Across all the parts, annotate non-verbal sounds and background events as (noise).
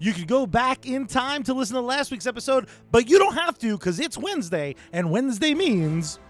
You could go back in time to listen to last week's episode, but you don't have to because it's Wednesday, and Wednesday means.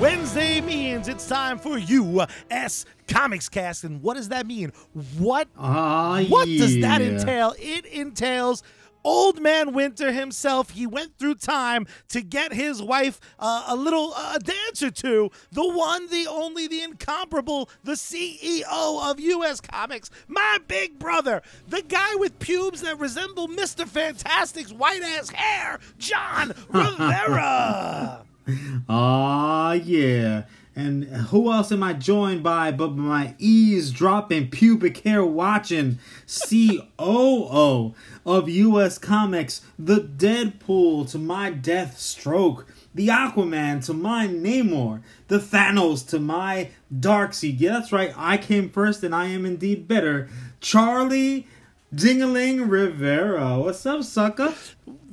Wednesday means it's time for US Comics Cast. And what does that mean? What Ah, what does that entail? It entails Old Man Winter himself. He went through time to get his wife uh, a little uh, dance or two. The one, the only, the incomparable, the CEO of U.S. Comics, my big brother, the guy with pubes that resemble Mr. Fantastic's white ass hair, John (laughs) Rivera. Ah, yeah. And who else am I joined by but my eavesdropping pubic hair watching COO of US Comics, the Deadpool to my Deathstroke, the Aquaman to my Namor, the Thanos to my Darkseid. Yeah, that's right. I came first and I am indeed better. Charlie Dingaling Rivera. What's up, sucker?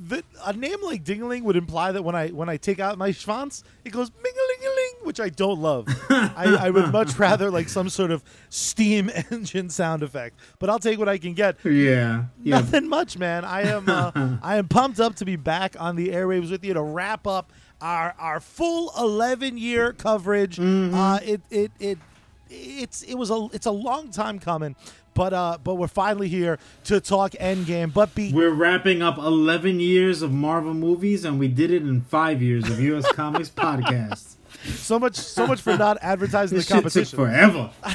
the, a name like Dingaling would imply that when I when I take out my schwanz, it goes mingalingaling, which I don't love. I, I would much (laughs) rather like some sort of steam (laughs) engine sound effect. But I'll take what I can get. Yeah. Yeah. Nothing much, man. I am uh, (laughs) I am pumped up to be back on the airwaves with you to wrap up our our full eleven year coverage. Uh, it it it it's it was a it's a long time coming. But uh, but we're finally here to talk Endgame. But be We're wrapping up 11 years of Marvel movies, and we did it in five years of U.S. Comics podcasts. So much, so much for not (laughs) advertising the This took competition. forever. (laughs)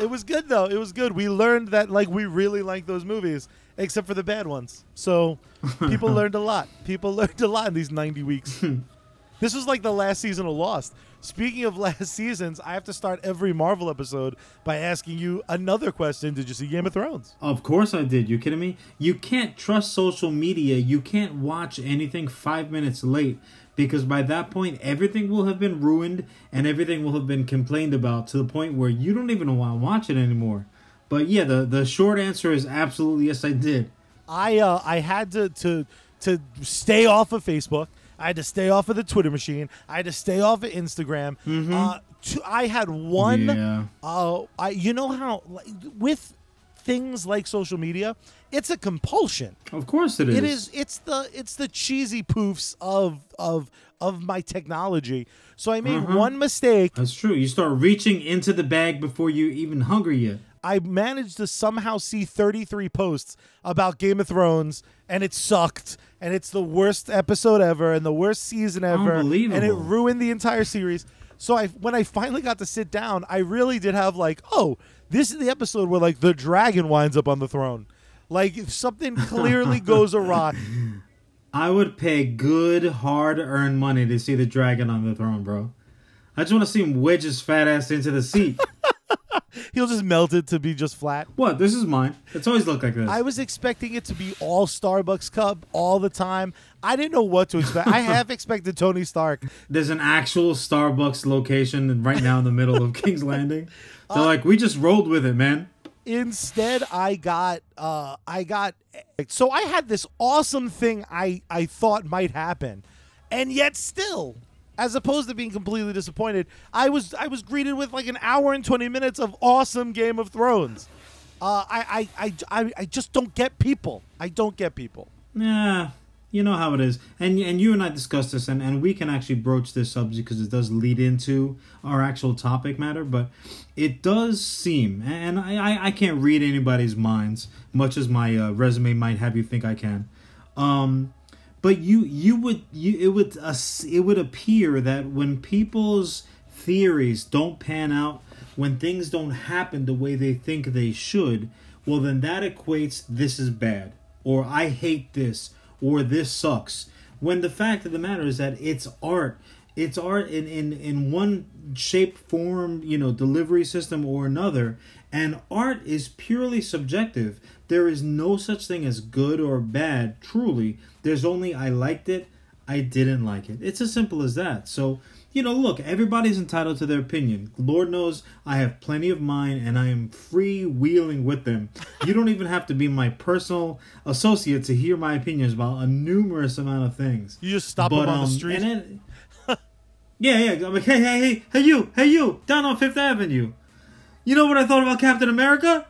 It was good though. It was good. We learned that like we really like those movies, except for the bad ones. So (laughs) people learned a lot. People learned a lot in these ninety weeks. this was like the last season of Lost. Speaking of last seasons, I have to start every Marvel episode by asking you another question. Did you see Game of Thrones? Of course I did. You kidding me? You can't trust social media. You can't watch anything five minutes late because by that point, everything will have been ruined and everything will have been complained about to the point where you don't even want to watch it anymore. But yeah, the, the short answer is absolutely yes, I did. I uh, I had to to to stay off of Facebook. I had to stay off of the Twitter machine. I had to stay off of Instagram. Uh, to, I had one. Yeah. Uh, I you know how like, with things like social media, it's a compulsion. Of course it is. It is. It's the it's the cheesy poofs of of of my technology. So I made Uh-huh. one mistake. That's true. You start reaching into the bag before you even hungry yet. I managed to somehow see 33 posts about Game of Thrones, and it sucked, and it's the worst episode ever, and the worst season ever, and it ruined the entire series. So I, when I finally got to sit down, I really did have like, oh, this is the episode where like the dragon winds up on the throne, like if something clearly (laughs) goes awry. I would pay good, hard earned money to see the dragon on the throne, bro. I just want to see him wedge his fat ass into the seat. (laughs) He'll just melt it to be just flat. what? This is mine. It's always looked like this. I was expecting it to be all Starbucks cup all the time. I didn't know what to expect. I half (laughs) expected Tony Stark There's an actual Starbucks location right now in the middle of King's Landing. They're Uh, like, we just rolled with it, man. instead i got uh i got so i had this awesome thing i i thought might happen. And yet still as opposed to being completely disappointed i was i was greeted with like an hour and 20 minutes of awesome game of thrones. Uh i i i, I, I just don't get people. I don't get people. Yeah, you know how it is. And and you and I discussed this, and, and we can actually broach this subject because it does lead into our actual topic matter. But it does seem, and I, I, can't read anybody's minds, much as my uh, resume might have you think I can. Um, but you you would you it would uh, it would appear that when people's theories don't pan out, when things don't happen the way they think they should, well then that equates this is bad or I hate this or this sucks. When the fact of the matter is that it's art. It's art in, in, in one shape, form, you know, delivery system or another. And art is purely subjective. There is no such thing as good or bad, truly. There's only I liked it, I didn't like it. It's as simple as that. So, you know, look, everybody's entitled to their opinion. Lord knows I have plenty of mine and I am freewheeling with them. You don't even have to be my personal associate to hear my opinions about a numerous amount of things. you just stop But, them on the um, street and then- (laughs) Yeah, yeah. I'm like, hey, hey, hey, hey, you, hey, you, down on Fifth Avenue. You know what I thought about Captain America?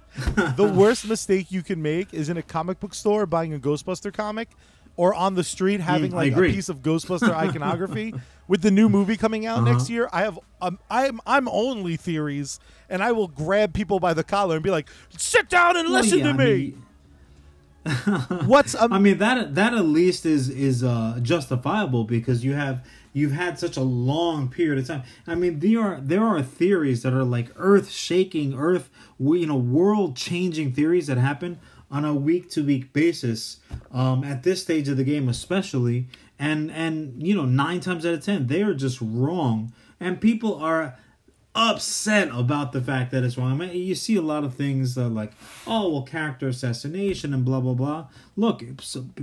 the worst mistake you can make is in a comic book store buying a Ghostbuster comic or on the street having Mm, like a piece of Ghostbuster (laughs) iconography. With the new movie coming out Uh-huh. next year, I have um, I'm I'm only theories, and I will grab people by the collar and be like, "Sit down and listen Well, yeah, to I me." mean, (laughs) What's um, I mean that that at least is is uh, justifiable because you have you've had such a long period of time. I mean there are there are theories that are like earth shaking, earth you know world changing theories that happen on a week to week basis um, at this stage of the game especially and and you know nine times out of ten they are just wrong and people are upset about the fact that it's wrong. I mean, you see a lot of things uh, like, oh, well, character assassination and blah blah blah. Look,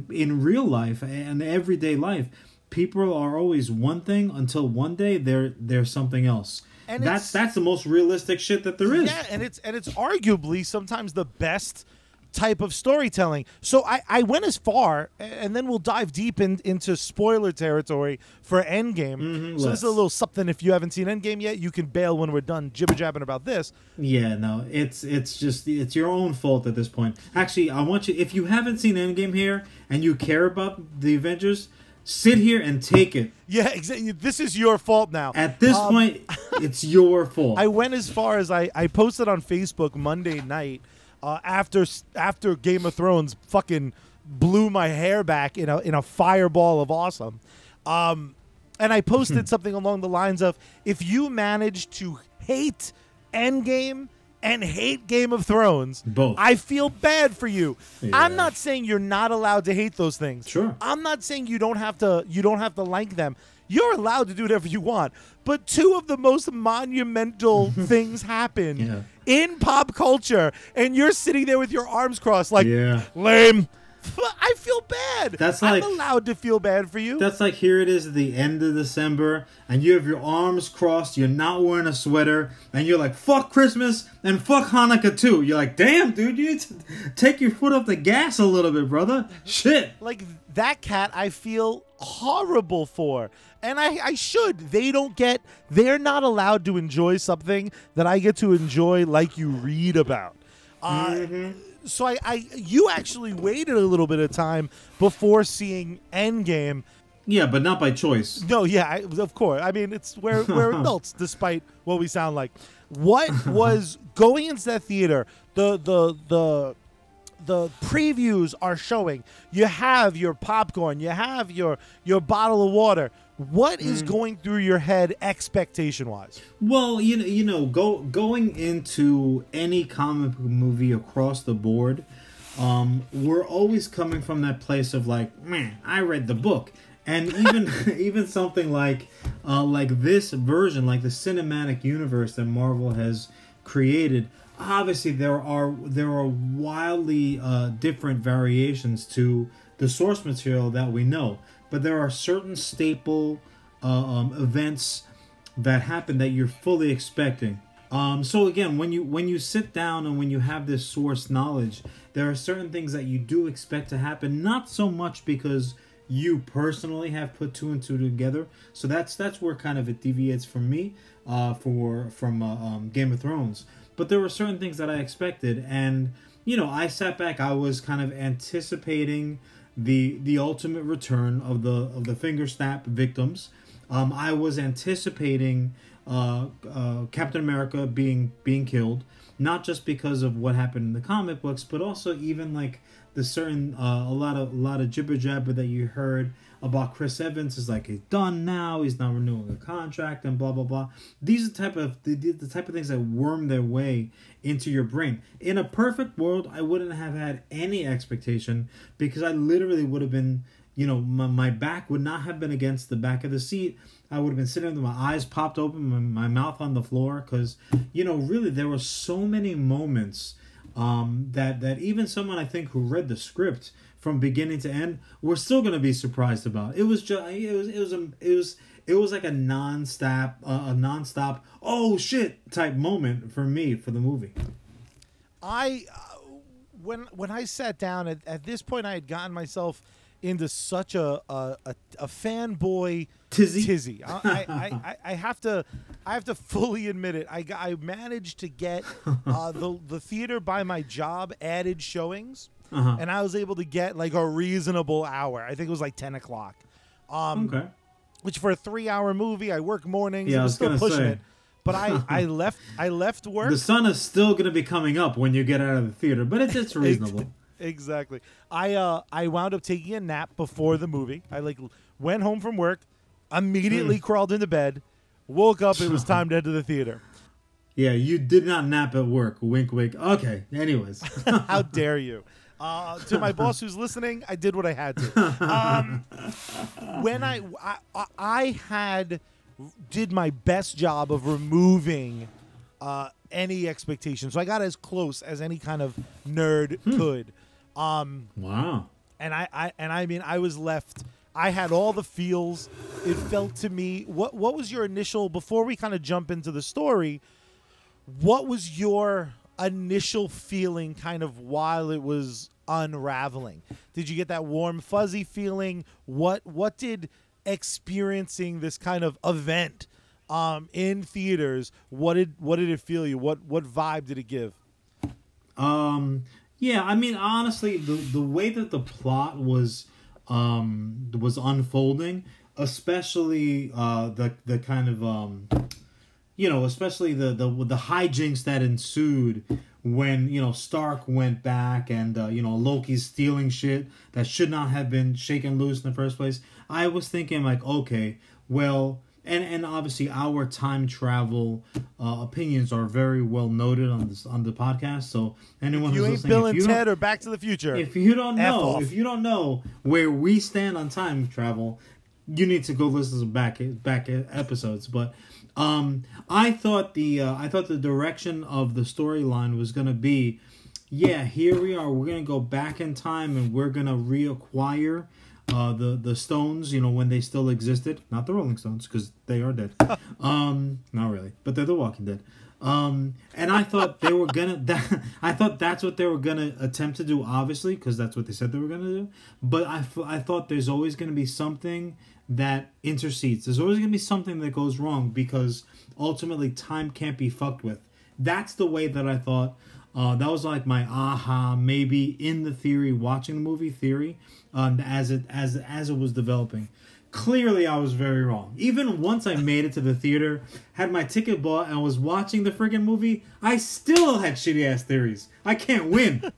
in real life and everyday life, people are always one thing until one day they're they're something else. And that's that's the most realistic shit that there is. Yeah, and it's and it's arguably sometimes the best type of storytelling. So I, I went as far, and then we'll dive deep in, into spoiler territory for Endgame. Mhm, so this is a little something. If you haven't seen Endgame yet, you can bail when we're done jibber jabbing about this. Yeah, no, it's it's just it's your own fault at this point. Actually, I want you if you haven't seen Endgame here and you care about the Avengers, sit here and take it. (laughs) Yeah, exactly. This is your fault now. At this Um, point, it's your (laughs) fault. I went as far as I, I posted on Facebook Monday night uh, after after Game of Thrones fucking blew my hair back in a in a fireball of awesome. Um, and I posted (laughs) something along the lines of if you manage to hate Endgame and hate Game of Thrones, Both. I feel bad for you. I'm not saying you're not allowed to hate those things. Sure. I'm not saying you don't have to you don't have to like them. You're allowed to do whatever you want. But two of the most monumental (laughs) things happen Yeah. in pop culture and you're sitting there with your arms crossed like Yeah. lame. I feel bad. That's I'm like- allowed to feel bad for you. That's like here it is at the end of December, and you have your arms crossed, you're not wearing a sweater, and you're like, fuck Christmas and fuck Hanukkah too. You're like, damn, dude, you need to take your foot off the gas a little bit, brother. (laughs) Shit. like that cat I feel horrible for. And I, I should. They don't get they're not allowed to enjoy something that I get to enjoy like you read about. Uh, Mm-hmm. so I, I you actually waited a little bit of time before seeing Endgame. Yeah, but not by choice. No, yeah, I, of course. I mean, it's we're we're adults, (laughs) despite what we sound like. What (laughs) was going into that theater? The the the the previews are showing. You have your popcorn. You have your your bottle of water. What Mm. is going through your head, expectation wise? Well, you know, you know, go going into any comic book movie across the board, um, we're always coming from that place of like, man, I read the book, and (laughs) even (laughs) even something like uh, like this version, like the cinematic universe that Marvel has created. Obviously, there are there are wildly uh, different variations to the source material that we know, but there are certain staple uh, um, events that happen that you're fully expecting. Um, so again, when you when you sit down and when you have this source knowledge, there are certain things that you do expect to happen. Not so much because you personally have put two and two together. So that's that's where kind of it deviates from me uh, for from uh, um, Game of Thrones. But there were certain things that I expected, and you know, I sat back. I was kind of anticipating the the ultimate return of the of the finger snap victims. Um, I was anticipating uh, uh, Captain America being being killed, not just because of what happened in the comic books, but also even like the certain uh, a lot of a lot of jibber jabber that you heard about Chris Evans is like he's done now, he's not renewing a contract, and blah blah blah. These are the type of the, the type of things that worm their way into your brain. In a perfect world, I wouldn't have had any expectation because I literally would have been you know, my, my back would not have been against the back of the seat. I would have been sitting with my eyes popped open, my, my mouth on the floor, because, you know, really there were so many moments um, that that even someone I think who read the script from beginning to end were still going to be surprised about. It was just it was it was a, it was it was like a non-stop uh, a non-stop oh shit type moment for me for the movie. I uh, when when I sat down at, at this point, I had gotten myself into such a a, a, a fanboy Tizzy? tizzy. I, (laughs) I, I, I have to I have to fully admit it. I, I managed to get uh, (laughs) the the theater by my job added showings, Uh-huh. and I was able to get like a reasonable hour. I think it was like ten o'clock. Um, Okay. which for a three hour movie, I work mornings. Yeah, I was still gonna pushing say. it. But I, (laughs) I left I left work. The sun is still going to be coming up when you get out of the theater, but it's it's reasonable. Exactly. I uh I wound up taking a nap before the movie. I like went home from work, immediately Hmm. crawled into bed, woke up. It was time to head to the theater. yeah, you did not nap at work. Wink, wink. Okay. Anyways, (laughs) How dare you? Uh, to my boss who's listening, I did what I had to. Um, when I, I I had did my best job of removing uh, any expectations, so I got as close as any kind of nerd could. Um, wow. and I, I and I mean I was left I had all the feels. It felt to me what what was your initial before we kind of jump into the story what was your initial feeling kind of while it was unraveling? Did you get that warm fuzzy feeling? What what did experiencing this kind of event um in theaters what did what did it feel you? What what vibe did it give? Um, yeah, I mean, honestly, the the way that the plot was um was unfolding, especially uh the the kind of um you know, especially the the the hijinks that ensued when you know Stark went back and uh, you know Loki's stealing shit that should not have been shaken loose in the first place. I was thinking like, okay, well, and and obviously our time travel uh, opinions are very well noted on this on the podcast. So anyone you who's ain't listening, Bill if and Ted or Back to the Future if you don't know, if you don't know where we stand on time travel, you need to go listen to back back episodes. But um, I thought the uh, I thought the direction of the storyline was gonna be, yeah, here we are. We're gonna go back in time and we're gonna reacquire. Uh, the the Stones, you know, when they still existed, not the Rolling Stones because they are dead. (laughs) um, not really, but they're the Walking Dead. Um, and I thought they were gonna. (laughs) That, I thought that's what they were gonna attempt to do, obviously, because that's what they said they were gonna do. But I, f- I thought there's always gonna be something that intercedes. There's always gonna be something that goes wrong because ultimately time can't be fucked with. That's the way that I thought. Uh, that was like my aha, maybe in the theory, watching the movie theory, um, as it as as it was developing. Clearly, I was very wrong. Even once I made it to the theater, had my ticket bought, and was watching the friggin' movie, I still had shitty ass theories. I can't win.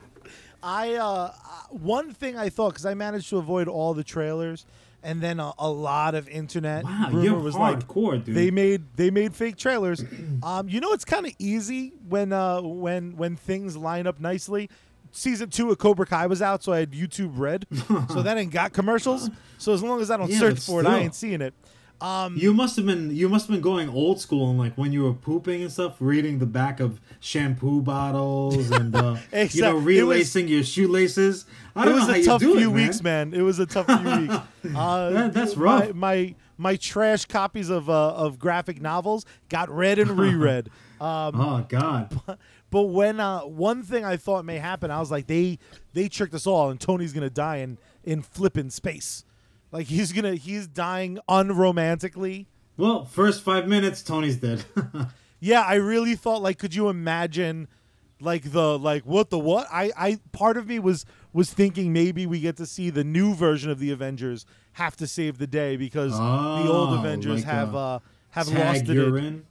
(laughs) I uh, one thing I thought because I managed to avoid all the trailers, and then a, a lot of internet Wow, rumor was like dude. they made they made fake trailers. (clears throat) um, you know it's kind of easy when uh when when things line up nicely. Season two of Cobra Kai was out, so I had YouTube Red, (laughs) so that ain't got commercials. So as long as I don't Yeah, search for it, I ain't seeing it. Um, You must have been you must have been going old school and like when you were pooping and stuff, reading the back of shampoo bottles and uh, (laughs) you know it was- your shoelaces. I it don't was know how a you tough do few it, weeks, man. It was a tough few weeks. (laughs) Uh, That- that's my- rough. My, my trash copies of uh, of graphic novels got read and reread. (laughs) Um, Oh God. but when uh, one thing I thought may happen, I was like, they they tricked us all, and Tony's gonna die in in flipping space. Like he's gonna he's dying unromantically. Well, first five minutes, Tony's dead. (laughs) Yeah, I really thought like, could you imagine, like the like what the what? I I part of me was was thinking maybe we get to see the new version of the Avengers have to save the day because the old Oh, Avengers like, have uh, uh have lost it. urine.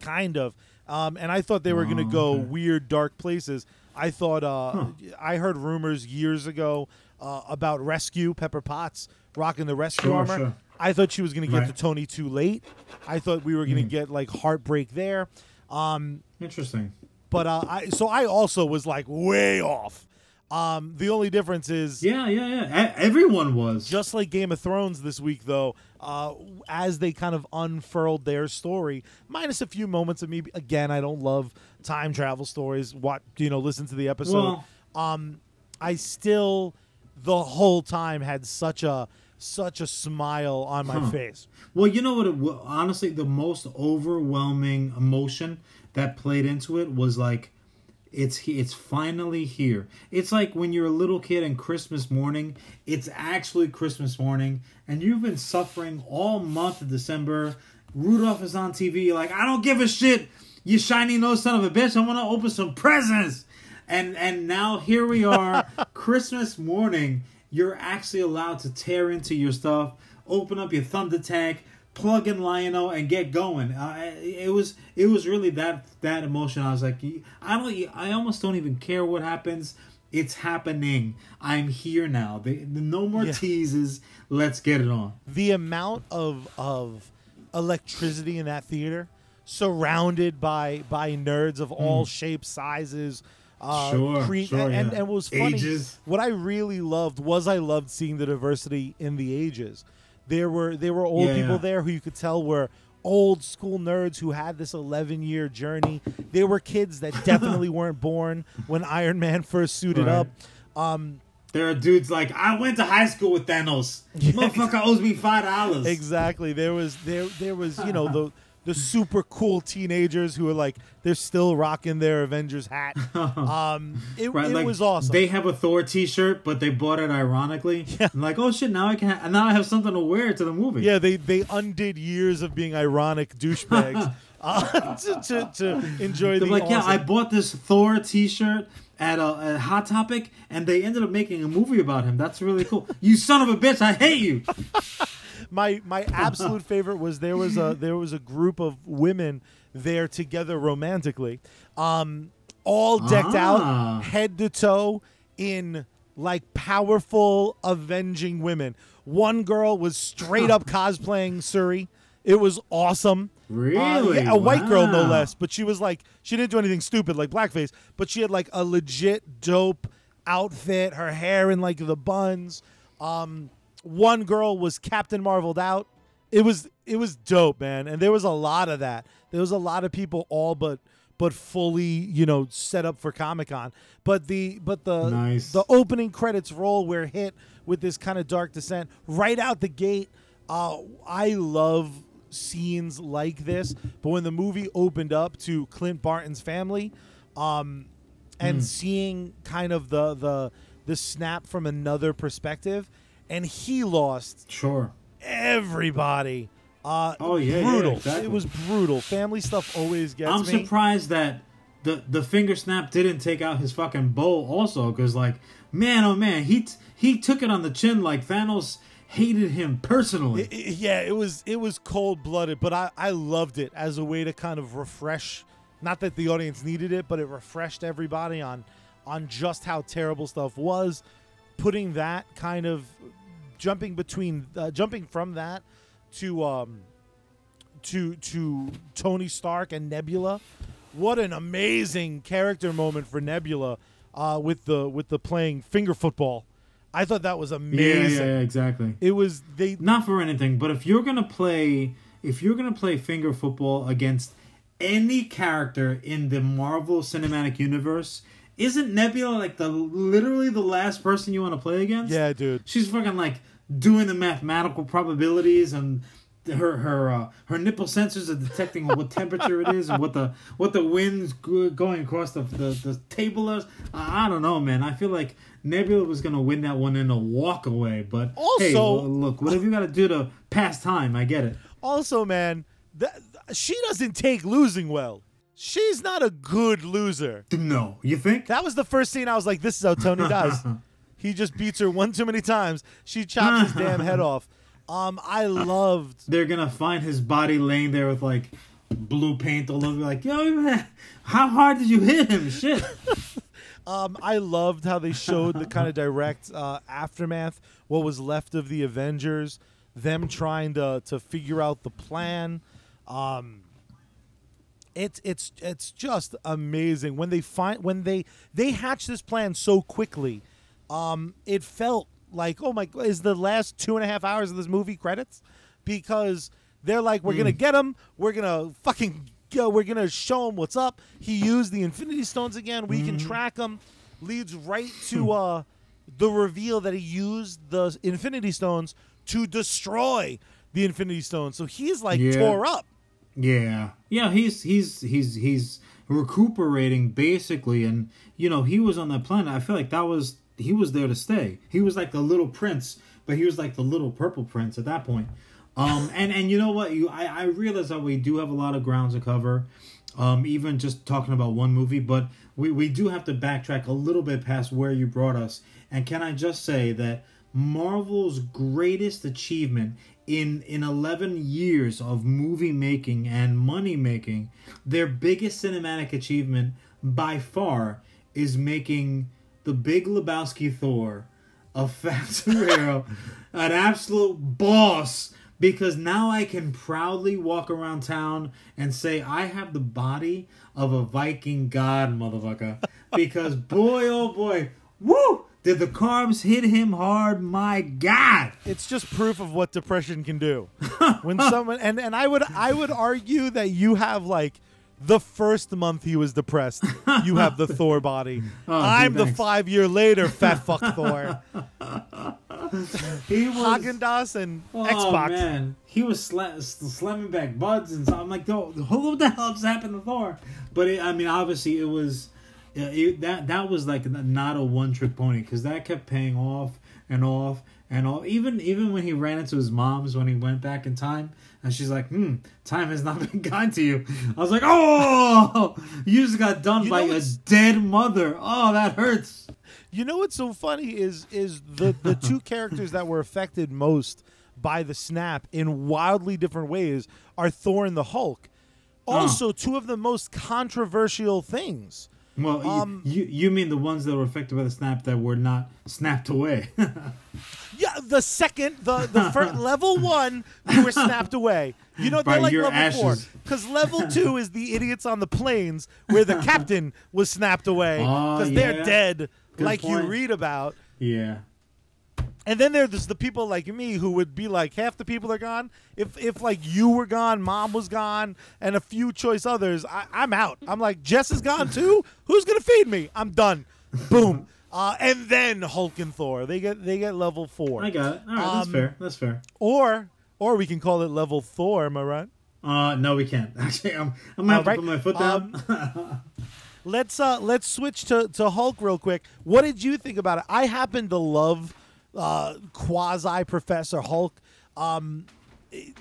kind of. Um, and I thought they were going to Oh, go okay. weird, dark places. I thought uh, Huh. I heard rumors years ago uh, about Rescue Pepper Potts rocking the rescue Sure, armor. sure. I thought she was going to get Right. to Tony too late. I thought we were going to Hmm. get like heartbreak there. Um, Interesting. but uh, I so I also was like way off. Um, the only difference is Yeah, yeah, yeah. Everyone was. just like Game of Thrones this week, though, uh, as they kind of unfurled their story, minus a few moments of me. Again, I don't love time travel stories. What you know, listen to the episode. Well- um, I still the whole time had such a such a smile on my Huh. face. Well, you know what? It, honestly, the most overwhelming emotion that played into it was like It's it's finally here. It's like when you're a little kid and Christmas morning. It's actually Christmas morning, and you've been suffering all month of December. Rudolph is on TV. You're like, I don't give a shit. You shiny nose son of a bitch. I want to open some presents. And and now here we are, (laughs) Christmas morning. You're actually allowed to tear into your stuff, open up your Thunder Tank, plug in Lionel, and get going. Uh, it was it was really that that emotion. I was like, I don't, I almost don't even care what happens. It's happening. I'm here now. No more Yeah. teases. Let's get it on. the amount of of electricity in that theater, surrounded by by nerds of all shapes, sizes. Uh. Sure, cre- sure, and, and, yeah. and what was funny. Ages. What I really loved was I loved seeing the diversity in the ages. There were there were old Yeah, people yeah. there who you could tell were old school nerds who had this 11 year journey. There were kids that (laughs) definitely weren't born when Iron Man first suited Right. up. Um, There are dudes like I went to high school with Thanos. (laughs) Motherfucker owes me five dollars. Exactly. There was there there was you know (laughs) the the super cool teenagers who are like they're still rocking their Avengers hat. (laughs) Um, it, Right, it like was awesome. They have a Thor T-shirt, but they bought it ironically. Yeah. (laughs) I'm like, oh shit! Now I can. Ha- now I have something to wear to the movie. yeah, they they undid years of being ironic douchebags (laughs) uh, to, to to enjoy They're the like, yeah, I bought this Thor T-shirt at a, at Hot Topic, and they ended up making a movie about him. That's really cool. you son of a bitch! I hate you. My my absolute favorite was there was a there was a group of women there together romantically um all decked Ah. out head to toe in like powerful avenging women one girl was straight up (laughs) cosplaying Shuri it was awesome Uh, Really? yeah, a white girl no less but she was like she didn't do anything stupid like blackface but she had like a legit dope outfit her hair in like the buns um one girl was captain marveled out. It was it was dope man. And there was a lot of that. There was a lot of people all but but fully you know set up for comic-con. But the but the Nice. the opening credits roll we're hit with this kind of dark descent right out the gate. Uh i love scenes like this but when the movie opened up to clint barton's family um and seeing kind of the the the snap from another perspective and he lost Sure. everybody uh Oh, yeah, yeah, brutal exactly. it was brutal family stuff always gets I'm me surprised that the the finger snap didn't take out his fucking bow also, because like, man, oh man, he t- he took it on the chin like Thanos hated him personally. I- I- yeah, it was it was cold blooded, but I I loved it as a way to kind of refresh. Not that the audience needed it, but it refreshed everybody on on just how terrible stuff was. Putting that kind of jumping between uh, jumping from that to um to to Tony Stark and Nebula. What an amazing character moment for Nebula uh, with the with the playing finger football. I thought that was yeah, amazing. yeah, yeah, exactly. It was they Not for anything, but if you're gonna play, if you're gonna play finger football against any character in the Marvel Cinematic Universe, isn't Nebula like the literally the last person you want to play against? Yeah, dude. She's fucking like doing the mathematical probabilities and her her uh, her nipple sensors are detecting what temperature it is and what the what the winds going across the the, the table is. I, I don't know, man. I feel like Nebula was gonna win that one in a walk away, but hey, Also- well, look, whatever you got to do to pass time, I get it. Also, man, that, she doesn't take losing well. She's not a good loser. No, you think? That was the first scene I was like, this is how Tony dies. (laughs) he just beats her one too many times. She chops his damn head (laughs) off. Um, I loved They're gonna find his body laying there with like blue paint all over. Like, yo, man, how hard did you hit him? Shit. (laughs) um, I loved how they showed the kind of direct uh, aftermath, what was left of the Avengers, them trying to to figure out the plan. Um, it's it's it's just amazing when they find when they they hatch this plan so quickly. Um, it felt like oh my is the last two and a half hours of this movie credits because they're like we're gonna get him, we're gonna fucking go, we're gonna show him what's up. He used the Infinity Stones again. We can track him. Leads right to uh the reveal that he used the Infinity Stones to destroy the Infinity Stones. So he's like Yeah. tore up. Yeah, yeah. He's he's he's he's recuperating basically, and you know he was on that planet. I feel like that was he was there to stay. He was like the little prince, but he was like the little purple prince at that point. Um, and and you know what? You I I realize that we do have a lot of grounds to cover. Um, even just talking about one movie, but we, we do have to backtrack a little bit past where you brought us. And can I just say that Marvel's greatest achievement in in 11 years of movie making and money making, their biggest cinematic achievement by far is making the Big Lebowski Thor a (laughs) fat superhero, an absolute boss. Because now I can proudly walk around town and say I have the body of a Viking god, motherfucker. (laughs) Because boy, oh boy, woo! Did the carbs hit him hard? My God! It's just proof of what depression can do. (laughs) when someone and and I would I would argue that you have like the first month he was depressed, you have the Thor body. (laughs) Oh, I'm the thanks. five year later fat fuck Thor. He was. Haagen Dazs and Oh Xbox. man, he was sla- slamming back buds and so I'm like, "Yo, what the hell just happened to Thor?" But it, I mean, obviously, it was yeah, it, that that was like not a one trick pony because that kept paying off and off and off. Even even when he ran into his mom's when he went back in time, and she's like, "Hmm, time has (laughs) not been kind to you." I was like, "Oh, you just got done You by a dead mother. Oh, that hurts." You know what's so funny is is the the two (laughs) characters that were affected most by the snap in wildly different ways are Thor and the Hulk. Also, two of the most controversial things. Well, you- Um, you you mean the ones that were affected by the snap that were not snapped away? (laughs) Yeah, the second, the the first (laughs) level one, you were snapped away. You know they're like level four because level (laughs) two is the idiots on the planes where the captain was snapped away Oh, because they're dead, Good like you read about. yeah. And then there's the people like me who would be like half the people are gone. If if like you were gone, mom was gone, and a few choice others, I, I'm out. I'm like Jess is gone too. (laughs) Who's gonna feed me? I'm done. Boom. Uh, and then Hulk and Thor, they get they get level four. I got it. All right, that's Um, fair. That's fair. Or or we can call it level Thor. Am I right? Uh, no, we can't. (laughs) Actually, I'm, I'm gonna have right. to put my foot down. (laughs) Let's uh let's switch to to Hulk real quick. What did you think about it? I happen to love uh quasi Professor Hulk. Um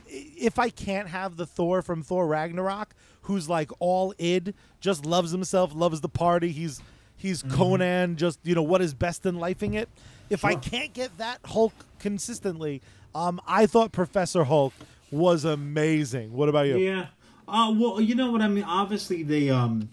if I can't have the Thor from Thor Ragnarok, who's like all id, just loves himself, loves the party, he's he's Conan, just you know what is best in lifing it. If I can't get that Hulk consistently, um, I thought Professor Hulk was amazing. What about you? yeah. Uh, well, you know what I mean. Obviously, they um,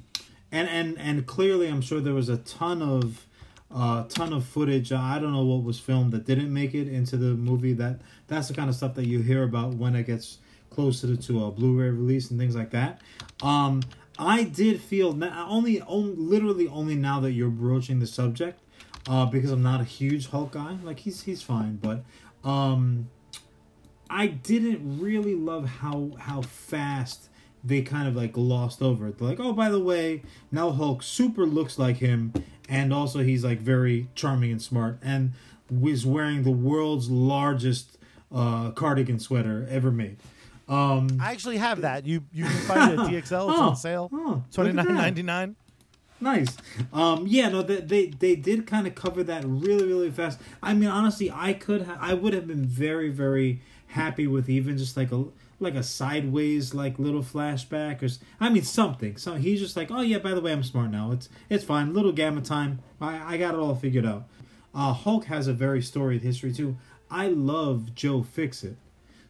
and and and clearly, I'm sure there was a ton of. Uh, ton of footage. I don't know what was filmed that didn't make it into the movie. That that's the kind of stuff that you hear about when it gets closer to a Blu-ray release and things like that. Um, I did feel not only, only literally only now that you're broaching the subject, uh, because I'm not a huge Hulk guy. Like he's he's fine, but um, I didn't really love how how fast they kind of like glossed over it. They're like, oh, by the way, now Hulk super looks like him, and also he's like very charming and smart, and was wearing the world's largest uh, cardigan sweater ever made. Um, I actually have that. You you can find it at (laughs) DXL. It's Oh, on sale. oh, Twenty nine ninety nine. Nice. Um, yeah, no, they they, they did kind of cover that really really fast. I mean, honestly, I could ha- I would have been very very happy with even just like a like a sideways like little flashback or s- I mean something. So he's just like, oh yeah, by the way, I'm smart now. It's it's fine. Little gamma time. I I got it all figured out. Uh, Hulk has a very storied history too. I love Joe Fixit.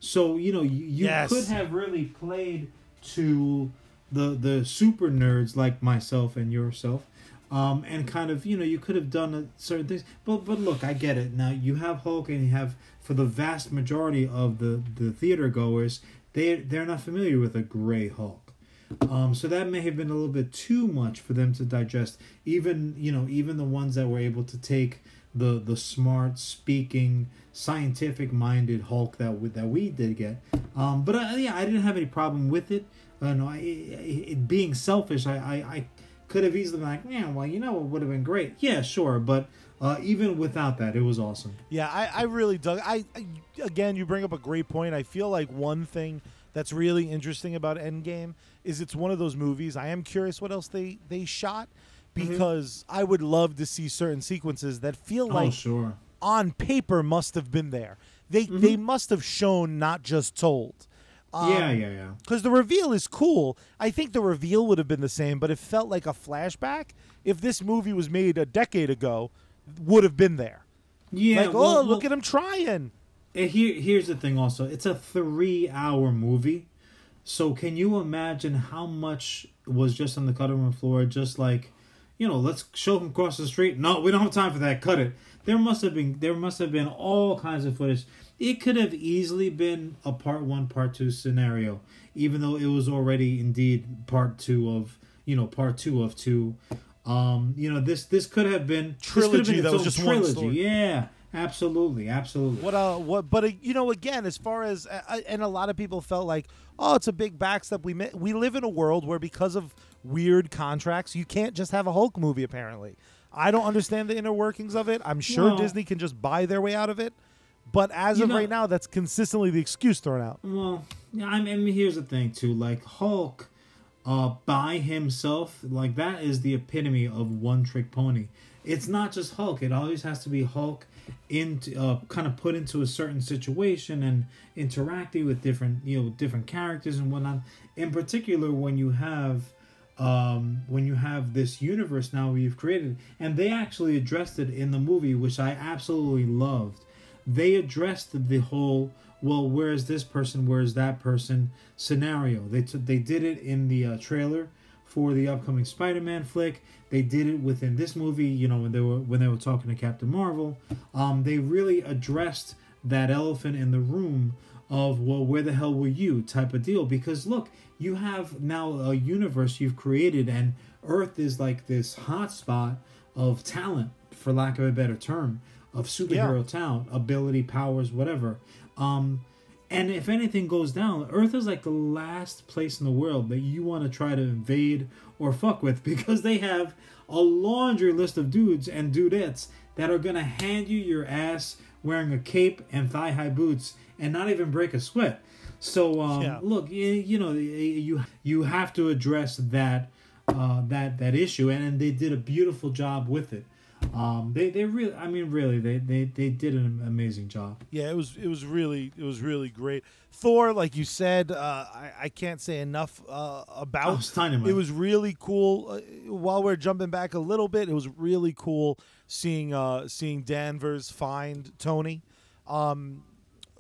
So you know you, you Yes. could have really played to the the super nerds like myself and yourself, um, and kind of you know you could have done a, certain things. But but look, I get it. Now you have Hulk and you have for the vast majority of the the theater goers, they they're not familiar with a gray Hulk. Um, so that may have been a little bit too much for them to digest. Even you know, even the ones that were able to take the the smart, speaking, scientific minded Hulk that we, that we did get. Um, but uh, yeah, I didn't have any problem with it. Uh, no, I, it being selfish, I, I, I could have easily been like, yeah, well, you know, it would have been great. Yeah, sure, but uh, even without that, it was awesome. Yeah, I, I really dug. I, I again, you bring up a great point. I feel like one thing that's really interesting about Endgame is it's one of those movies. I am curious what else they they shot Mm-hmm. because I would love to see certain sequences that feel like oh sure. on paper must have been there. They they must have shown, not just told. Um, yeah, yeah, yeah. because the reveal is cool. I think the reveal would have been the same, but it felt like a flashback. If this movie was made a decade ago, would have been there. Yeah. like, well- oh, look well, at him trying. Uh, Here, here's the thing. Also, it's a three-hour movie, so can you imagine how much was just on the cutting room floor? Just like, you know, let's show him cross the street. No, we don't have time for that. Cut it. There must have been there must have been all kinds of footage. It could have easily been a part one, part two scenario, even though it was already indeed part two of you know part two of two. Um, you know this this could have been this could have Trilogy been that was just one trilogy. story. Yeah, absolutely, absolutely. What uh, what? But uh, you know, again, as far as uh, uh, and a lot of people felt like, oh, it's a big backstep. We we live in a world where because of weird contracts, you can't just have a Hulk movie. Apparently, I don't understand the inner workings of it. I'm sure No. Disney can just buy their way out of it. But as You of know- right now, that's consistently the excuse thrown out. Well, yeah, I mean, here's the thing too. Like Hulk, uh, by himself, like that is the epitome of one trick pony. It's not just Hulk. It always has to be Hulk into uh, kind of put into a certain situation and interacting with different you know different characters and whatnot. In particular, when you have um, when you have this universe now we've created, and they actually addressed it in the movie, which I absolutely loved. They addressed the whole well, where's this person, where's that person scenario. They t- they did it in the uh, trailer for the upcoming Spider-Man flick. They did it within this movie. You know when they were when they were talking to Captain Marvel. Um, they really addressed that elephant in the room of well where the hell were you type of deal because look you have now a universe you've created and earth is like this hotspot of talent for lack of a better term of superhero talent ability powers whatever um and if anything goes down earth is like the last place in the world that you want to try to invade or fuck with (laughs) because they have a laundry list of dudes and dudettes that are gonna hand you your ass wearing a cape and thigh high boots and not even break a sweat. So um, Yeah. look, you, you know, you you have to address that uh, that that issue, and, and they did a beautiful job with it. Um, they they really, I mean, really, they they they did an amazing job. Yeah, it was it was really it was really great. Thor, like you said, uh, I I can't say enough uh, about. Oh, it's dynamite. It was really cool. Uh, while we're jumping back a little bit, it was really cool seeing uh, seeing Danvers find Tony. Um,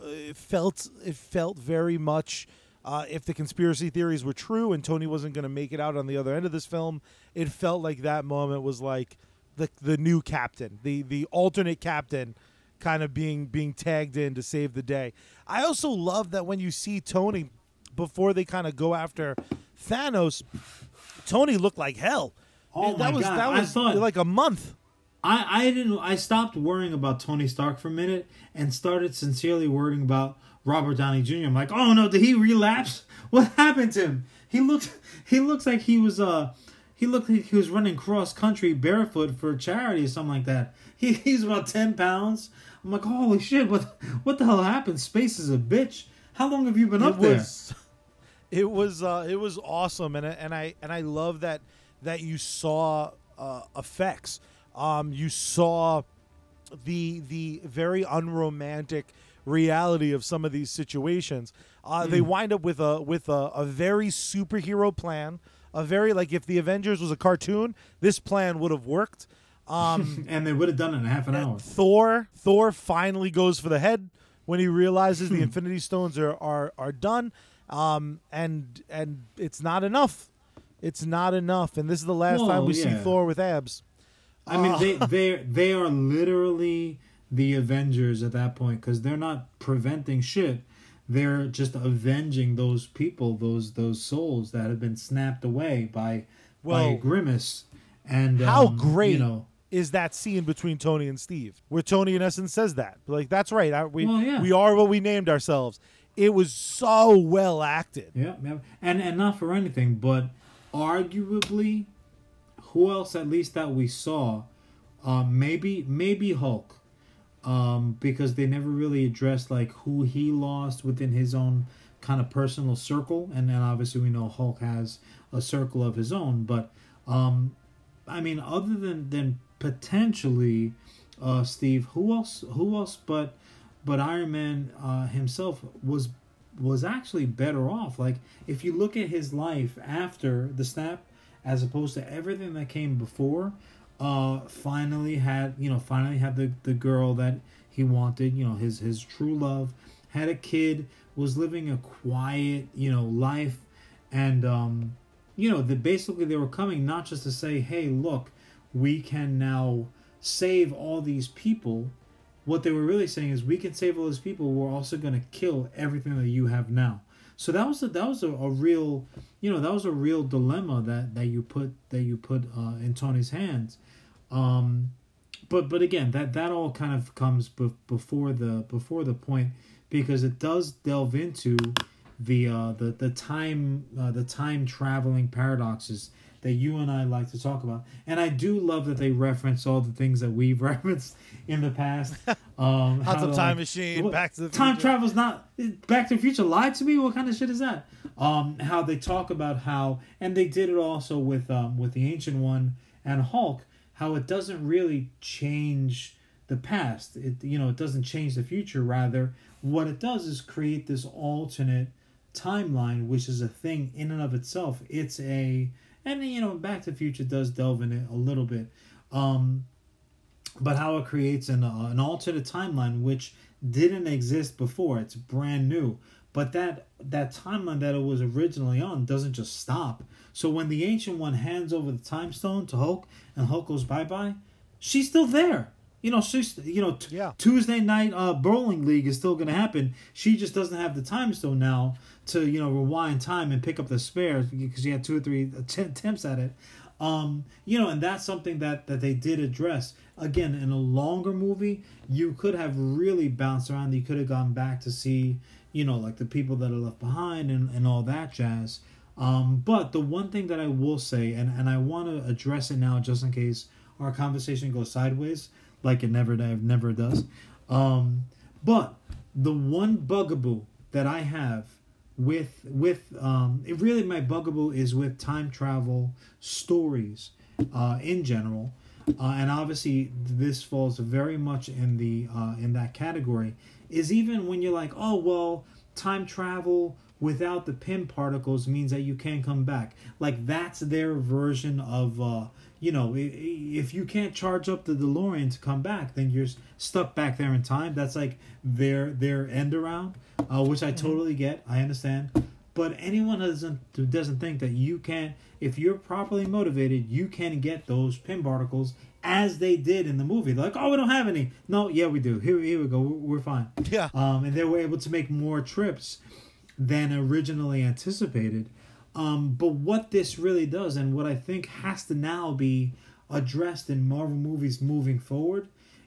it felt it felt very much. Uh, if the conspiracy theories were true and Tony wasn't going to make it out on the other end of this film, it felt like that moment was like the the new captain, the the alternate captain, kind of being being tagged in to save the day. I also love that when you see Tony before they kind of go after Thanos, Tony looked like hell. Oh that my was God, that was thought- like a month. I, I didn't I stopped worrying about Tony Stark for a minute and started sincerely worrying about Robert Downey Jr. I'm like, oh no, did he relapse? (laughs) What happened to him? He looks he looks like he was uh he looked like he was running cross country barefoot for charity or something like that. He, (laughs) he's about ten pounds. I'm like, holy shit, what what the hell happened? Space is a bitch. How long have you been it up there? (laughs) it was uh, it was awesome and I- and I and I love that that you saw uh, effects um you saw the the very unromantic reality of some of these situations uh, they wind up with a with a, a very superhero plan a very like if the avengers was a cartoon this plan would have worked um (laughs) And they would have done it in half an hour. Thor Thor finally goes for the head when he realizes the (laughs) Infinity Stones are are, are done, um, and and it's not enough. It's not enough, and this is the last time we see. Thor with abs. I mean, Ah. they (laughs) they they are literally the Avengers at that point because they're not preventing shit. They're just avenging those people, those those souls that have been snapped away by Well, by Grimace. And How um, great you know, is that scene between Tony and Steve, where Tony in essence says that, like that's right, I, we Well, yeah. we are what we named ourselves. It was so well acted. yeah, yeah, and and not for anything, but arguably, who else at least that we saw, um, maybe maybe Hulk. Um, because they never really addressed like who he lost within his own kind of personal circle, and then obviously we know Hulk has a circle of his own. But um, I mean, other than than potentially uh, Steve, who else? Who else? But but Iron Man uh, himself was was actually better off. Like if you look at his life after the snap, as opposed to everything that came before, uh, finally had you know finally had the the girl that he wanted. You know his his true love. Had a kid. Was living a quiet you know life, and um, you know that basically they were coming not just to say, hey, look, we can now save all these people what they were really saying is we can save all those people we're also going to kill everything that you have now so that was a, that was a, a real you know that was a real dilemma that that you put that you put uh, in tony's hands. Um but but again that that all kind of comes be- before the before the point because it does delve into the uh the the time uh, the time traveling paradoxes that you and I like to talk about. And I do love that they reference all the things that we've (laughs) referenced in the past. (laughs) Um, how, a time like, machine? what- Back to the time Future. travel's not Back to the Future. Lied to me. What kind of shit is that? Um, how they talk about how, and they did it also with um with the Ancient One and Hulk. How it doesn't really change the past. It you know it doesn't change the future. Rather, what it does is create this alternate timeline, which is a thing in and of itself. It's a and you know Back to the Future does delve in it a little bit, um, but how it creates an uh, an alternate timeline which didn't exist before. It's brand new, but that that timeline that it was originally on doesn't just stop. So when the Ancient One hands over the Time Stone to Hulk and Hulk goes bye bye, she's still there. You know, she's you know t- Yeah. Tuesday night uh, bowling league is still going to happen. She just doesn't have the time stone now to you know rewind time and pick up the spares because she had two or three att- attempts at it. Um, you know, and that's something that that they did address. Again, in a longer movie, you could have really bounced around. You could have gone back to see, you know, like the people that are left behind and, and all that jazz. Um, but the one thing that I will say, and, and I want to address it now just in case our conversation goes sideways, like it never never does. Um, but the one bugaboo that I have with with um, it really my bugaboo is with time travel stories uh, in general, uh, and obviously this falls very much in the uh, in that category. Is even when you're like, oh well, time travel without the Pym particles means that you can't come back. Like that's their version of. You know, if you can't charge up the DeLorean to come back, then you're stuck back there in time. That's like their their end around, uh, which I totally get. I understand. But anyone who doesn't who doesn't think that you can, if you're properly motivated, you can get those Pym particles as they did in the movie. They're like, oh, we don't have any. No, yeah, we do. Here, here we go. We're, we're fine. Yeah. Um, and they were able to make more trips than originally anticipated. Um, but what this really does, and what I think has to now be addressed in Marvel movies moving forward,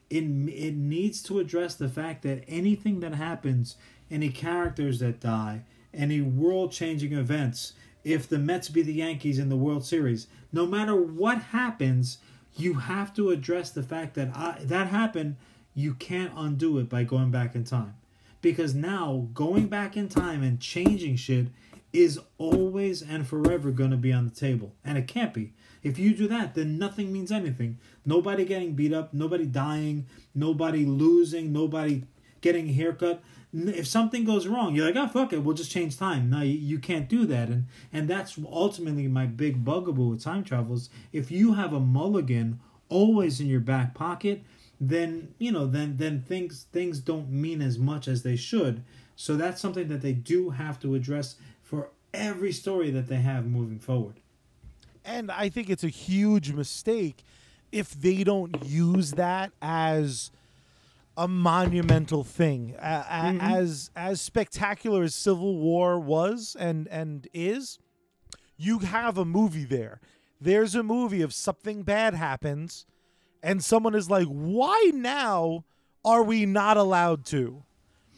it, it needs to address the fact that anything that happens, any characters that die, any world changing events, if the Mets beat the Yankees in the World Series, no matter what happens, you have to address the fact that I, that happened. You can't undo it by going back in time because now going back in time and changing shit is always and forever going to be on the table. And it can't be. If you do that then nothing means anything. Nobody getting beat up nobody dying nobody losing nobody getting a haircut. If something goes wrong you're like oh fuck it we'll just change time. No you, you can't do that. And and that's ultimately my big bugaboo with time travels. If you have a mulligan always in your back pocket then you know then then things things don't mean as much as they should. So that's something that they do have to address every story that they have moving forward And I think it's a huge mistake if they don't use that as a monumental thing. Mm-hmm. As as spectacular as Civil War was and and is, you have a movie there. There's a movie of something bad happens, and someone is like, "Why now are we not allowed to?"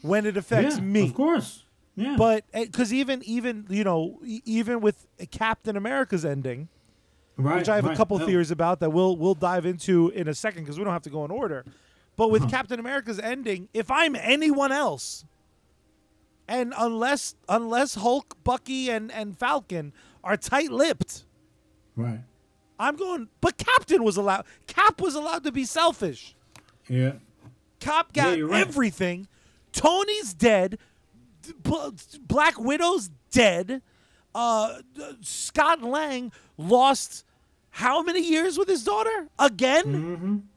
When it affects yeah, me, of course yeah but because even even you know even with Captain America's ending, right which I have a couple Oh, theories about that we'll we'll dive into in a second because we don't have to go in order. But with Uh-huh. Captain America's ending, if I'm anyone else, And unless unless Hulk, Bucky, and and Falcon are tight-lipped, Right. I'm going. But Captain was allowed. Cap was allowed to be selfish. Yeah. Cap got you're right. everything. Tony's dead. B- Black Widow's dead. Uh, Scott Lang lost how many years with his daughter again?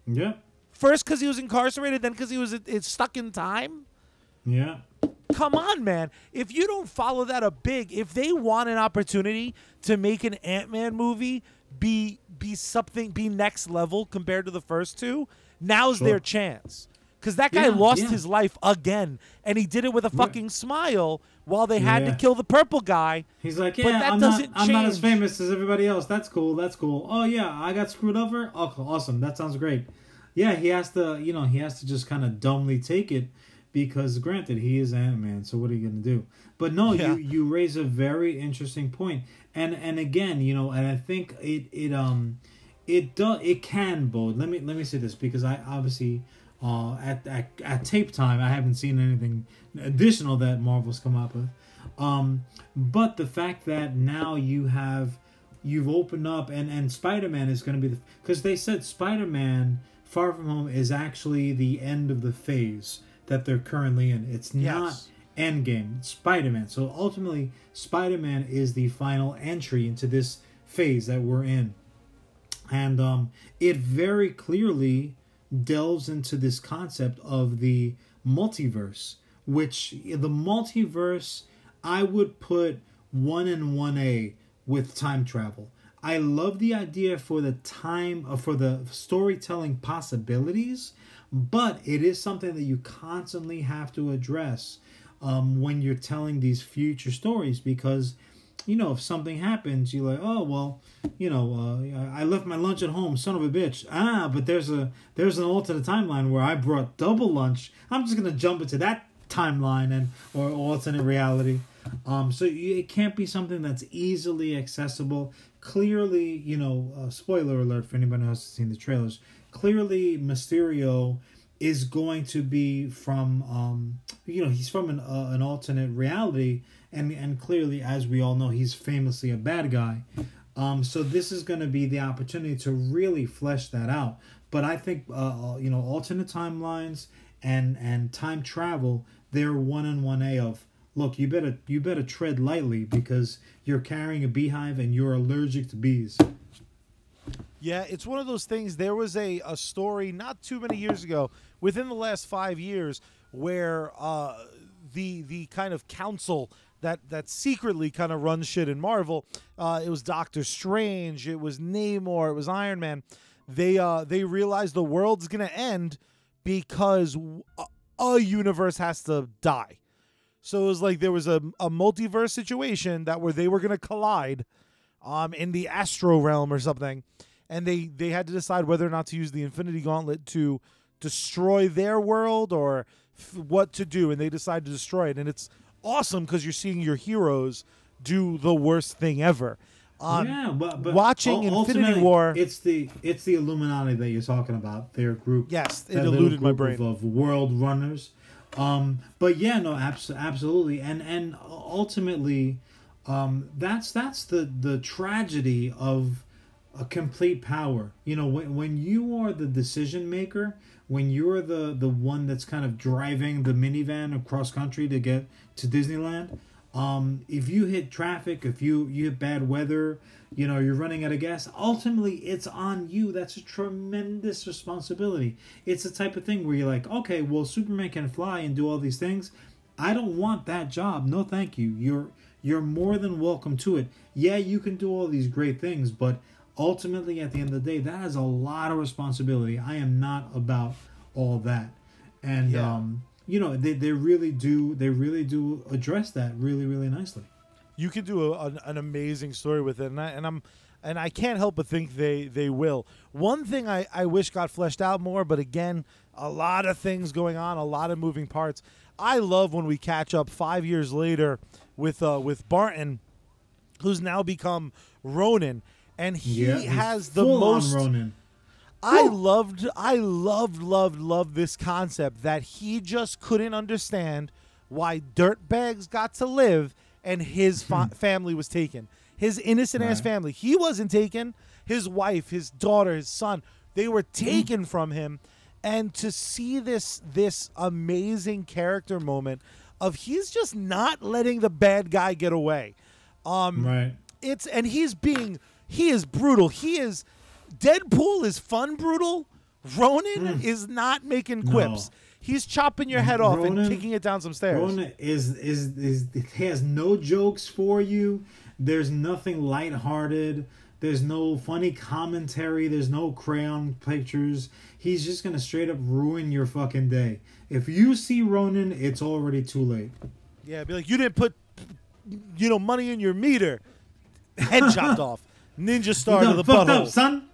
Mm-hmm. Yeah. First because he was incarcerated, then because he was it's stuck in time. Yeah. Come on, man. If you don't follow that up big, if they want an opportunity to make an Ant Man movie be be something be next level compared to the first two, now's Sure. their chance. Cause that guy Yeah, lost yeah. his life again, and he did it with a fucking smile while they had to kill the purple guy. He's like, But yeah, that I'm not, doesn't I'm not as famous as everybody else. That's cool. That's cool. Oh yeah, I got screwed over. Oh, awesome. That sounds great. Yeah, he has to, you know, he has to just kind of dumbly take it because, granted, he is Ant Man. So what are you gonna do? But no, Yeah. you you raise a very interesting point, and and again, you know, and I think it it um it does it can bode. Let me let me say this because I obviously uh at at, at tape time I haven't seen anything additional that Marvel's come up with. Um, but the fact that now you have you've opened up and and Spider-Man is going to be the because they said Spider-Man Far From Home is actually the end of the phase that they're currently in. It's not Yes. Endgame. Spider-Man. So ultimately, Spider-Man is the final entry into this phase that we're in and um, it very clearly delves into this concept of the multiverse which the multiverse i would put one and one a with time travel. I love the idea for the time uh, for the storytelling possibilities but it is something that you constantly have to address um, when you're telling these future stories because you know, if something happens, you're like, oh well, you know, uh, I left my lunch at home, son of a bitch. Ah, but there's a there's an alternate timeline where I brought double lunch. I'm just gonna jump into that timeline and or alternate reality. Um, so you- it can't be something that's easily accessible. Clearly, you know, uh, spoiler alert for anybody who hasn't seen the trailers. Clearly, Mysterio is going to be from um you know he's from an uh, an alternate reality and and clearly as we all know he's famously a bad guy. Um so this is going to be the opportunity to really flesh that out. But i think uh you know alternate timelines and and time travel they're one and one a of look you better you better tread lightly because you're carrying a beehive and you're allergic to bees. Yeah, it's one of those things. There was a, a story not too many years ago, within the last five years, where uh, the the kind of council that that secretly kind of runs shit in Marvel. Uh, it was Doctor Strange, it was Namor, it was Iron Man. They uh, they realized the world's gonna end because a universe has to die. So it was like there was a, a multiverse situation that where they were gonna collide um, in the astro realm or something, and they they had to decide whether or not to use the Infinity Gauntlet to destroy their world or f- what to do, and they decided to destroy it, and it's awesome because you're seeing your heroes do the worst thing ever. Um, yeah, but, but watching Infinity War- it's the it's the Illuminati that you're talking about. Their group. Yes, it eluded my brain. Of, of world runners. Um, but yeah, no, abs- absolutely, and and ultimately, um, that's that's the the tragedy of a complete power. You know, when when you are the decision maker, when you're the the one that's kind of driving the minivan across country to get to Disneyland, um, if you hit traffic, if you you hit bad weather, you know you're running out of gas. Ultimately, it's on you. That's a tremendous responsibility. It's the type of thing where you're like, okay, well, Superman can fly and do all these things. I don't want that job. No, thank you. You're you're more than welcome to it. Yeah, you can do all these great things, but ultimately, at the end of the day, that is a lot of responsibility. I am not about all that, and Yeah. um, you know, they, they really do they really do address that really really nicely. you can do a, an, an amazing story with it, and, I, and I'm and I can't help but think they they will. One thing I, I wish got fleshed out more, but again, a lot of things going on, a lot of moving parts. I love when we catch up five years later with uh, with Barton, who's now become Ronin, and he he's has the most. I loved, I loved, loved, loved this concept that he just couldn't understand why dirtbags got to live and his (laughs) fa- family was taken. His innocent ass Right. family. He wasn't taken. His wife, his daughter, his son, they were (clears throat) taken from him. And to see this this amazing character moment of he's just not letting the bad guy get away. Um Right. it's and he's being he is brutal. He is Deadpool is fun brutal. Ronin hmm. is not making quips. No. He's chopping your head off and kicking it down some stairs. Rona is, is is he has no jokes for you. There's nothing lighthearted. There's no funny commentary. There's no crayon pictures. He's just gonna straight up ruin your fucking day. If you see Ronin, it's already too late. Yeah, be like, you didn't put, you know, money in your meter. Head chopped (laughs) off. Ninja star to the butthole. up, son.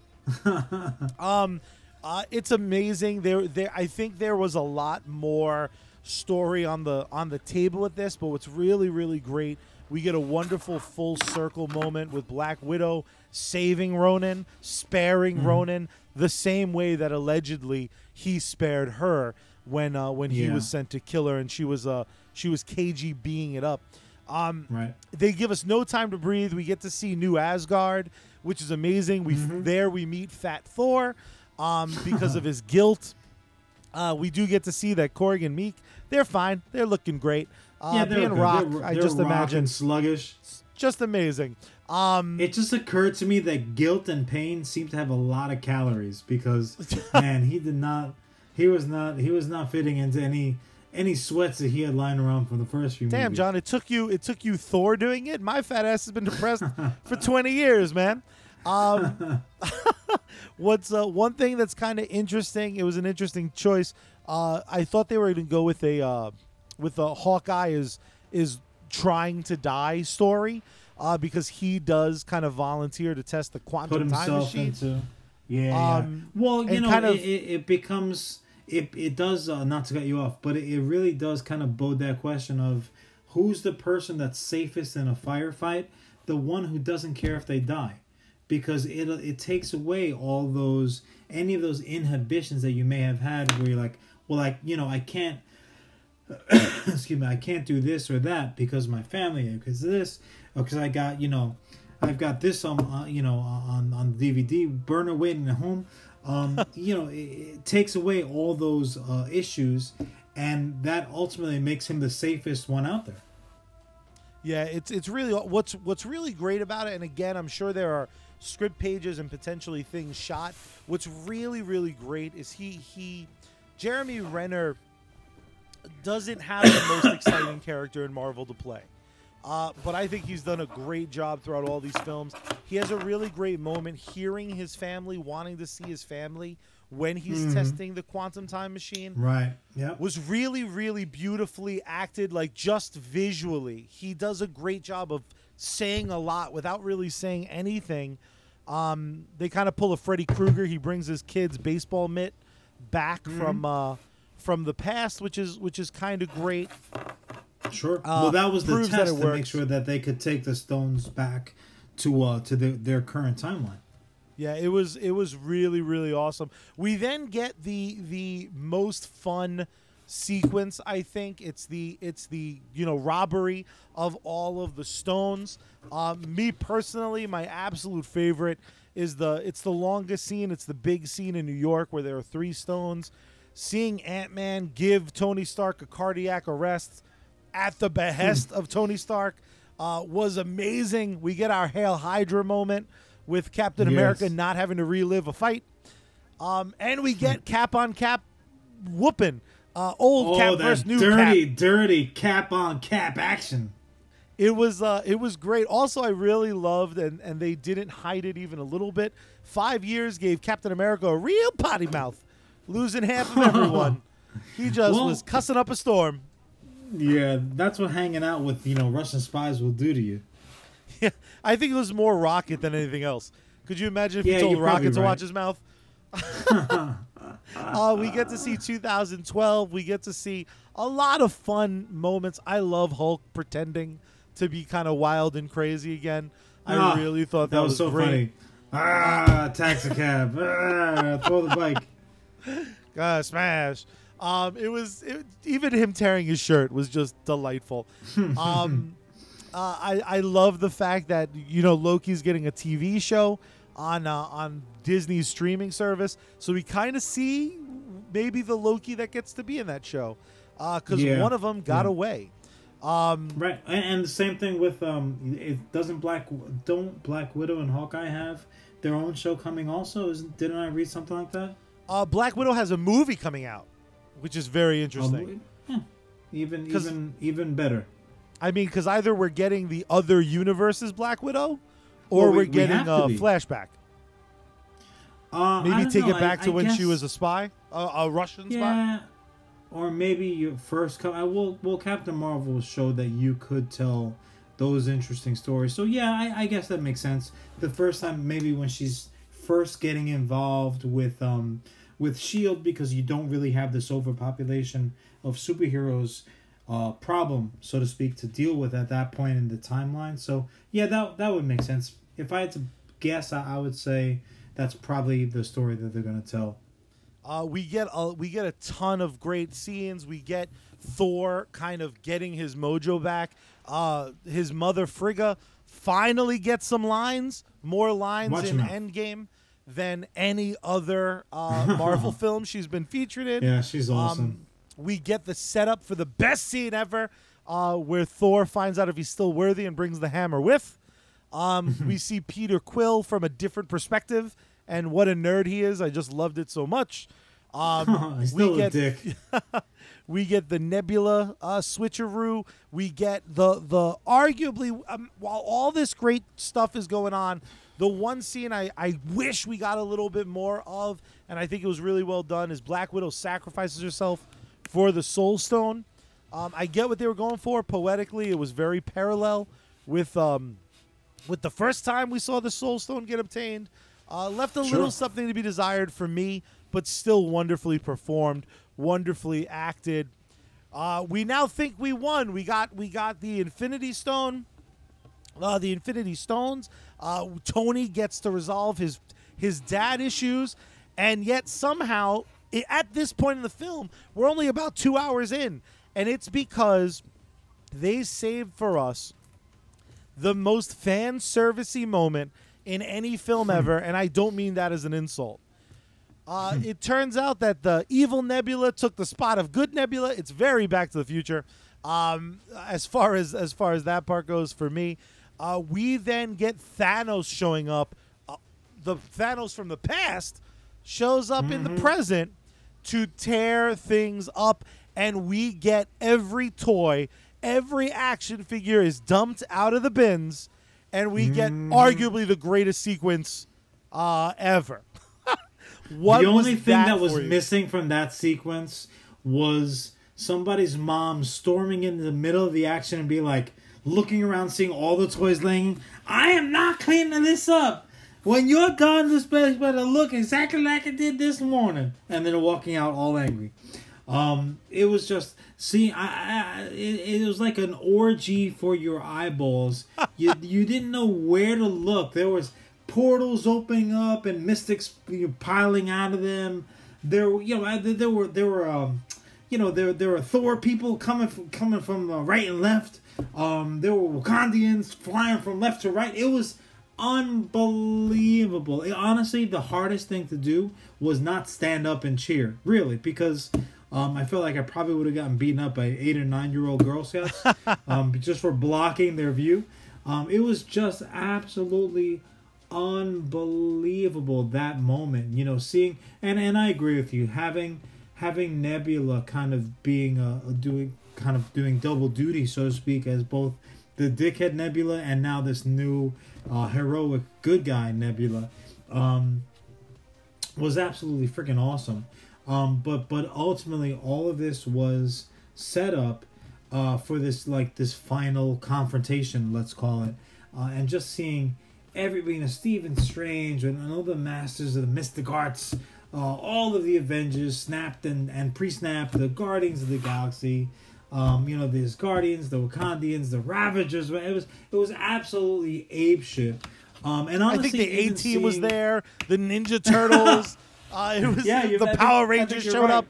(laughs) Um, uh, it's amazing. There, there. I think there was a lot more story on the on the table with this, but what's really, really great, we get a wonderful full circle moment with Black Widow saving Ronin, sparing Mm-hmm. Ronin, the same way that allegedly he spared her when uh, when he Yeah. was sent to kill her, and she was uh she was KG KGBing it up. Um, Right. they give us no time to breathe. We get to see New Asgard, which is amazing. We Mm-hmm. there we meet Fat Thor, um, because of his (laughs) guilt. Uh, we do get to see that Korg and Miek, they're fine. They're looking great. Uh, yeah, they're being. Rock, They're, I they're just rock imagine, sluggish. just amazing. Um, It just occurred to me that guilt and pain seem to have a lot of calories because (laughs) man, he did not he was not he was not fitting into any any sweats that he had lying around from the first few Damn, movies. John, it took you it took you Thor doing it. My fat ass has been depressed (laughs) for 20 years, man. Um, (laughs) what's uh, one thing that's kind of interesting? It was an interesting choice. Uh, I thought they were going to go with a uh, with a Hawkeye is is trying to die story uh, because he does kind of volunteer to test the quantum time machine. into yeah, yeah. Um, Well, you know, of- it, it becomes it it does uh, not to cut you off, but it, it really does kind of bode that question of who's the person that's safest in a firefight, the one who doesn't care if they die, because it it takes away all those any of those inhibitions that you may have had where you're like, well, like you know, I can't. (coughs) excuse me, I can't do this or that because my family, because this, because I got, you know, I've got this on, uh, you know, on on DVD burner waiting at home. Um, you know, it, it takes away all those uh, issues, and that ultimately makes him the safest one out there. Yeah, it's it's really what's what's really great about it. And again, I'm sure there are script pages and potentially things shot. What's really really great is he he Jeremy Renner doesn't have the most (coughs) exciting character in Marvel to play. Uh, but I think he's done a great job throughout all these films. He has a really great moment hearing his family, wanting to see his family when he's testing the quantum time machine. Right. Yeah. was really really beautifully acted like just visually. He does a great job of saying a lot without really saying anything. Um, they kind of pull a freddy krueger. He brings his kid's baseball mitt back from uh, from the past which is which is kind of great Sure. Uh, well, that was the test to make sure that they could take the stones back to uh to their their current timeline. Yeah, it was it was really really awesome. We then get the the most fun sequence. I think it's the it's the you know robbery of all of the stones. Um, me personally, my absolute favorite is the it's the longest scene. It's the big scene in New York where there are three stones. Seeing Ant Man give Tony Stark a cardiac arrest at the behest of Tony Stark uh, was amazing. We get our Hail Hydra moment with Captain Yes. America not having to relive a fight. Um, and we get cap on cap whooping. Uh, old Oh, cap versus new dirty, cap. dirty cap on cap action. It was uh, it was great. Also, I really loved and and they didn't hide it even a little bit. Five years gave Captain America a real potty mouth, losing half of everyone. (laughs) he just Well- was cussing up a storm. Yeah, that's what hanging out with you know Russian spies will do to you. Yeah, I think it was more Rocket than anything else. Could you imagine if Yeah, you told Rocket to right. watch his mouth? (laughs) uh, we get to see 2012. We get to see a lot of fun moments. I love Hulk pretending to be kind of wild and crazy again. I Ah, really thought that, That was so great. funny. Ah, taxi cab. Ah, throw the bike. God, (laughs) smash. Um, it was it, even him tearing his shirt was just delightful. (laughs) Um, uh, I I love the fact that you know Loki's getting a TV show on uh, on Disney's streaming service, so we kind of see maybe the Loki that gets to be in that show because Yeah. one of them got Yeah. away. Um, Right, and, and the same thing with um, it doesn't Black don't Black Widow and Hawkeye have their own show coming also? Isn't didn't I read something like that? uh, Black Widow has a movie coming out, which is very interesting. Um, yeah, even 'Cause- even even better. I mean, because either we're getting the other universe's Black Widow, or Well, we- we're getting have to a be. flashback. Uh, Maybe take know, it back I- to I when she was a spy, a, a Russian spy. Or maybe your first come. I will. Well, Captain Marvel showed that you could tell those interesting stories. So yeah, I, I guess that makes sense. The first time, maybe when she's first getting involved with um with Shield, because you don't really have this overpopulation of superheroes uh problem, so to speak, to deal with at that point in the timeline. So yeah, that that would make sense. If I had to guess, I, I would say that's probably the story that they're gonna tell. Uh, we get a we get a ton of great scenes. We get Thor kind of getting his mojo back. Uh, his mother Frigga finally gets some lines, more lines Watch in. Endgame than any other uh, (laughs) Marvel film she's been featured in. Yeah, she's awesome. Um, we get the setup for the best scene ever, uh, where Thor finds out if he's still worthy and brings the hammer with. Um, (laughs) we see Peter Quill from a different perspective, and what a nerd he is! I just loved it so much. Um, (laughs) He's still we a get dick. we get the Nebula uh, switcheroo. We get the the arguably um, while all this great stuff is going on, the one scene I, I wish we got a little bit more of, and I think it was really well done, is Black Widow sacrifices herself for the Soul Stone. Um, I get what they were going for poetically. It was very parallel with um, with the first time we saw the Soul Stone get obtained. Uh, left a Sure. little something to be desired for me, but still wonderfully performed, wonderfully acted. Uh, we now think we won. We got we got the Infinity Stone, uh, the Infinity Stones. Uh, Tony gets to resolve his his dad issues, and yet somehow i at this point in the film, we're only about two hours in, and it's because they saved for us the most fan servicey moment in any film ever, and I don't mean that as an insult. Uh, it turns out that the evil Nebula took the spot of good Nebula. It's very Back to the Future, um, as far as as far as that part goes for me. Uh, we then get Thanos showing up. Uh, the Thanos from the past shows up in the present to tear things up, and we get every toy, every action figure is dumped out of the bins, and we get arguably the greatest sequence uh, ever. (laughs) what the only thing that, that was you? missing from that sequence was somebody's mom storming in the middle of the action and be like looking around seeing all the toys laying. I am not cleaning this up. When you're gone this place better look exactly like it did this morning. And then walking out all angry. Um it was just see i, I it, it was like an orgy for your eyeballs. (laughs) You you didn't know where to look. There was portals opening up and mystics you know, piling out of them. There you know there were there were um you know there there were thor people coming from coming from right and left um there were wakandians flying from left to right it was unbelievable It- honestly the hardest thing to do was not stand up and cheer really because um, I feel like I probably would have gotten beaten up by eight or nine year old Girl Scouts (laughs) um, just for blocking their view. Um, it was just absolutely unbelievable that moment. You know, seeing and and I agree with you having having Nebula kind of being a, a doing kind of doing double duty, so to speak, as both the dickhead Nebula and now this new uh, heroic good guy Nebula. Um, was absolutely freaking awesome. Um, but but ultimately, all of this was set up uh, for this like this final confrontation, let's call it, uh, and just seeing everybody, you know, Stephen Strange and, all the masters of the mystic arts, uh, all of the Avengers snapped and and pre-snapped, the Guardians of the Galaxy. Um, you know, there's Guardians, the Wakandians, the Ravagers. It was it was absolutely ape shit. Um, and I think the A Team was there. The Ninja Turtles. (laughs) uh, it was Yeah, the Power think Rangers showed right. up.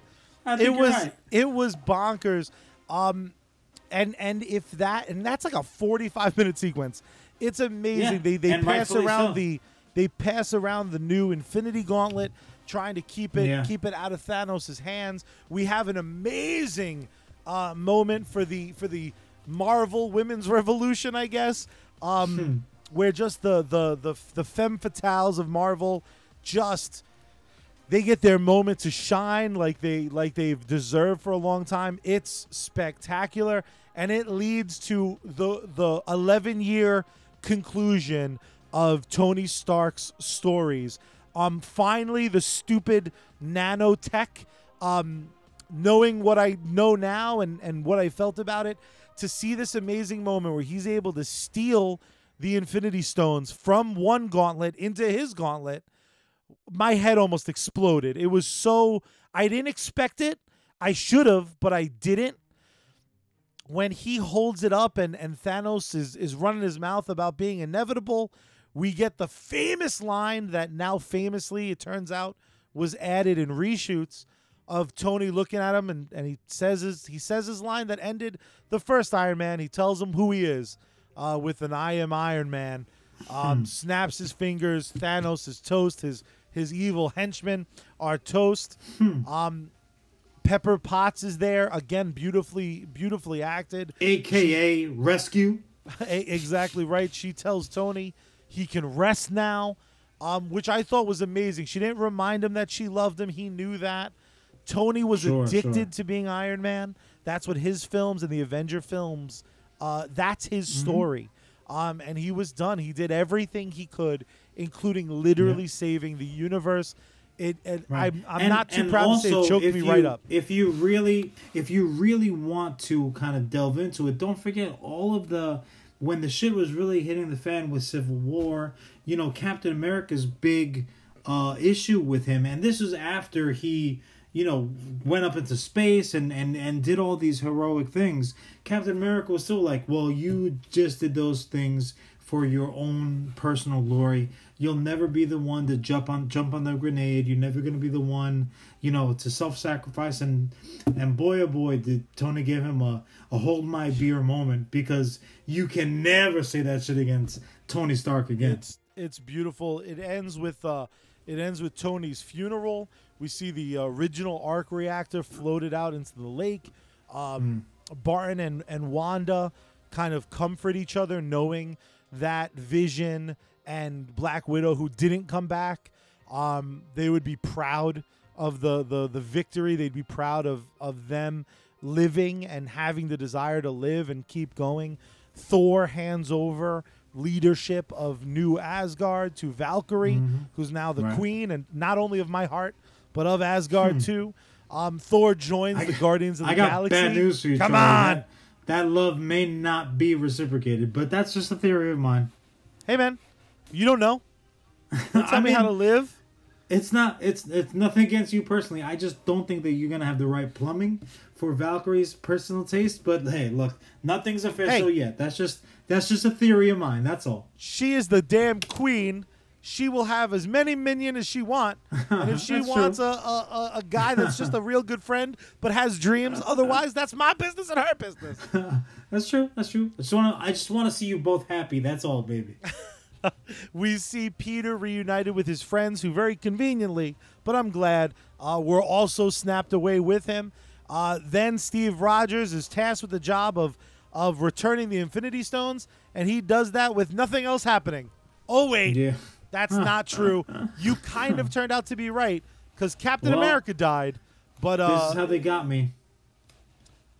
It was right. it was bonkers. Um, and and if that and that's like a forty five minute sequence. It's amazing. Yeah, They they pass around so. the they pass around the new Infinity Gauntlet, trying to keep it Yeah. keep it out of Thanos' hands. We have an amazing uh, moment for the for the Marvel Women's Revolution, I guess. Um, Hmm. where just the the the the femme fatales of Marvel just they get their moment to shine like they like they've deserved for a long time. It's spectacular and it leads to the the 11 year conclusion of Tony Stark's stories. Um finally the stupid nanotech um knowing what I know now and and what I felt about it to see this amazing moment where he's able to steal the infinity stones from one gauntlet into his gauntlet my head almost exploded. It was so I didn't expect it. I should have, but I didn't. When he holds it up and, and Thanos is, is running his mouth about being inevitable, we get the famous line that now famously, it turns out, was added in reshoots of Tony looking at him and, and he says his he says his line that ended the first Iron Man. He tells him who he is uh, with an I am Iron Man. Um, snaps his fingers. Thanos is toast. His his evil henchmen are toast. Um, Pepper Potts is there again, beautifully beautifully acted. AKA rescue. (laughs) Exactly right. She tells Tony he can rest now, um, which I thought was amazing. She didn't remind him that she loved him. He knew that. Tony was Sure, addicted sure. to being Iron Man. That's what his films and the Avenger films. Uh, that's his Mm-hmm. story. Um, and he was done. He did everything he could, including literally saving the universe. It. it Right. I'm, I'm And- not too proud to say it choked me you- right up. If you really, if you really want to kind of delve into it, don't forget all of the when the shit was really hitting the fan with Civil War. You know, Captain America's big uh, issue with him, and this was after he. You know, went up into space and, and, and did all these heroic things. Captain America was still like, well, you just did those things for your own personal glory. You'll never be the one to jump on jump on the grenade. You're never gonna be the one, you know, to self sacrifice. And and boy oh boy did Tony give him a, a hold my beer moment because you can never say that shit against Tony Stark again. It's it's beautiful. It ends with uh, it ends with Tony's funeral. We see the original arc reactor floated out into the lake. Um, Barton and and Wanda kind of comfort each other, knowing that Vision and Black Widow, who didn't come back, um, they would be proud of the the the victory. They'd be proud of of them living and having the desire to live and keep going. Thor hands over leadership of New Asgard to Valkyrie, who's now the Right. queen, and not only of my heart, but of Asgard too. Um, Thor joins the Guardians of the I got Galaxy. bad news for you. Come Charlie. on, That, love may not be reciprocated, but that's just a theory of mine. hey man, you don't know. (laughs) Don't tell I me how to live. It's not. It's it's nothing against you personally. I just don't think that you're gonna have the right plumbing for Valkyrie's personal taste. But hey, look, nothing's official Hey. yet. That's just that's just a theory of mine. That's all. She is the damn queen. She will have as many minion as she want, (laughs) and if she wants a, a, a, guy that's just a real good friend but has dreams, otherwise that's my business and her business. (laughs) That's true. That's true. I just want to. I just want to see you both happy. That's all, baby. (laughs) We see Peter reunited with his friends, who very conveniently, but I'm glad, uh, were also snapped away with him. Uh, then Steve Rogers is tasked with the job of of returning the Infinity Stones, and he does that with nothing else happening. Oh wait, Yeah. That's not true. You kind of turned out to be right because Captain Well, America died, but This uh, is how they got me.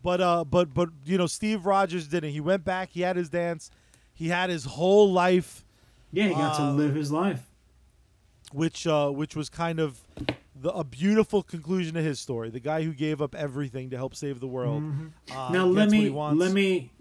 but uh, but but you know, Steve Rogers didn't. He went back. He had his dance. He had his whole life. Yeah, he got uh, to live his life. which uh, which was kind of the, a beautiful conclusion to his story. The guy who gave up everything to help save the world. Uh, now let me let me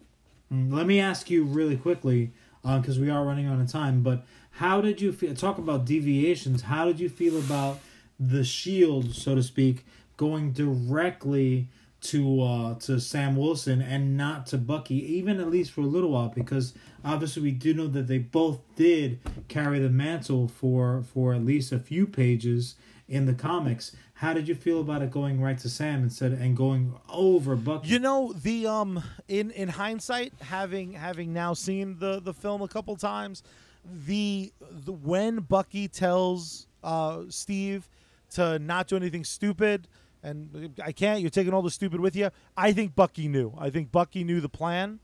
mm, let me ask you really quickly because we are running out of time. But how did you feel? Talk about deviations. How did you feel about the shield, so to speak, going directly to uh, to Sam Wilson and not to Bucky, even at least for a little while, because obviously we do know that they both did carry the mantle for for at least a few pages in the comics. How did you feel about it going right to Sam instead and going over Bucky? You know the um in in hindsight, having having now seen the the film a couple times, the, the when Bucky tells uh Steve to not do anything stupid and I can't you're taking all the stupid with you. I think Bucky knew. I think Bucky knew the plan.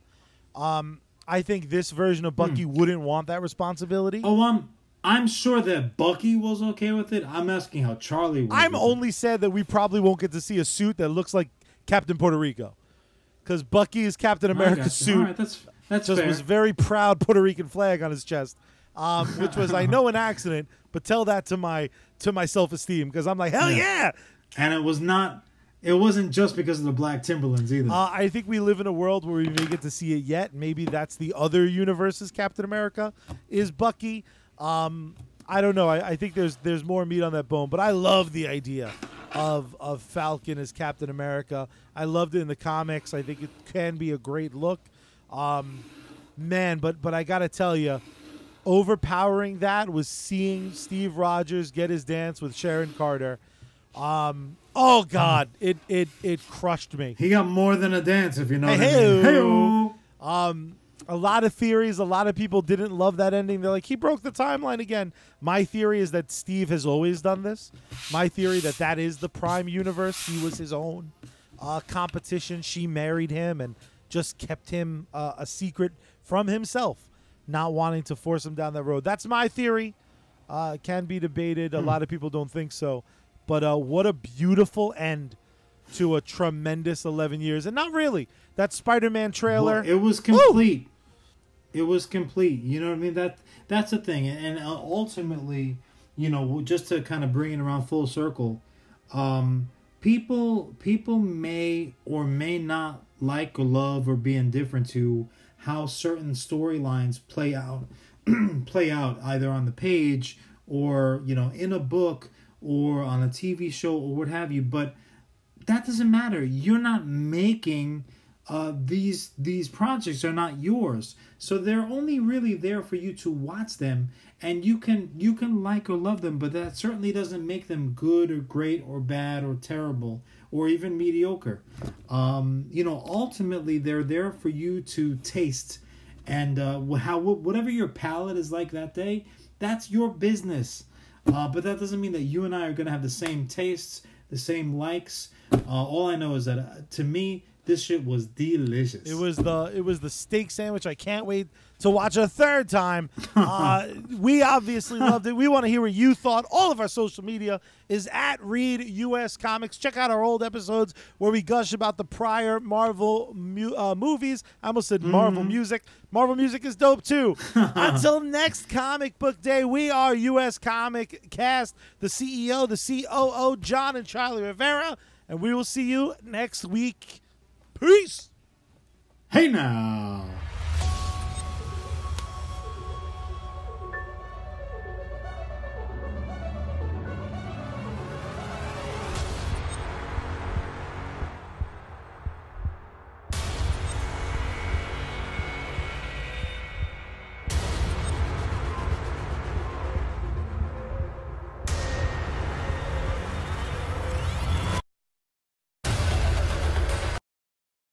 Um I think this version of Bucky wouldn't want that responsibility. Oh, um, I'm sure that Bucky was okay with it. I'm asking how Charlie was. I'm with it. only sad that we probably won't get to see a suit that looks like Captain Puerto Rico. Because Bucky's Captain I America suit All right, that's that's just fair. was very proud Puerto Rican flag on his chest, um, which was I know an accident, but tell that to my to my self esteem because I'm like hell Yeah. yeah. and it was not. It wasn't just because of the black Timberlands either. Uh, I think we live in a world where we may get to see it yet. Maybe that's the other universe's Captain America is Bucky. Um, I don't know. I, I think there's there's more meat on that bone, but I love the idea of of Falcon as Captain America. I loved it in the comics. I think it can be a great look. Um, man, but but I gotta tell you, overpowering that was seeing Steve Rogers get his dance with Sharon Carter. Um, oh God, (laughs) it it it crushed me. he got more than a dance, if you know what I mean. Um, a lot of theories. A lot of people didn't love that ending. They're like, he broke the timeline again. My theory is that Steve has always done this. My theory that that is the Prime universe. He was his own uh, competition. She married him and just kept him uh, a secret from himself, not wanting to force him down that road. That's my theory. Uh, can be debated. A lot of people don't think so. But uh, what a beautiful end to a tremendous 11 years. And not really. That Spider Man trailer. Well, it was complete. It was complete. You know what I mean? That that's the thing, and uh, ultimately, you know, just to kind of bring it around full circle, um, people people may or may not like or love or be indifferent to how certain storylines play out (clears throat) play out either on the page or you know in a book or on a TV show or what have you. But that doesn't matter. You're not making uh, these these projects are not yours. So they're only really there for you to watch them and you can you can like or love them but that certainly doesn't make them good or great or bad or terrible or even mediocre. Um, you know ultimately they're there for you to taste. And uh, how whatever your palate is like that day that's your business. Uh, but that doesn't mean that you and I are going to have the same tastes, the same likes. Uh, all I know is that uh, to me, this shit was delicious. It was the it was the steak sandwich. I can't wait to watch a third time. (laughs) Uh, we obviously loved it. We want to hear what you thought. All of our social media is at Read US Comics. Check out our old episodes where we gush about the prior Marvel mu- uh, movies. I almost said Marvel music. Marvel music is dope too. (laughs) Until next comic book day, we are US Comic Cast, the CEO, the COO, John and Charlie Rivera, and we will see you next week. Peace. Hey now.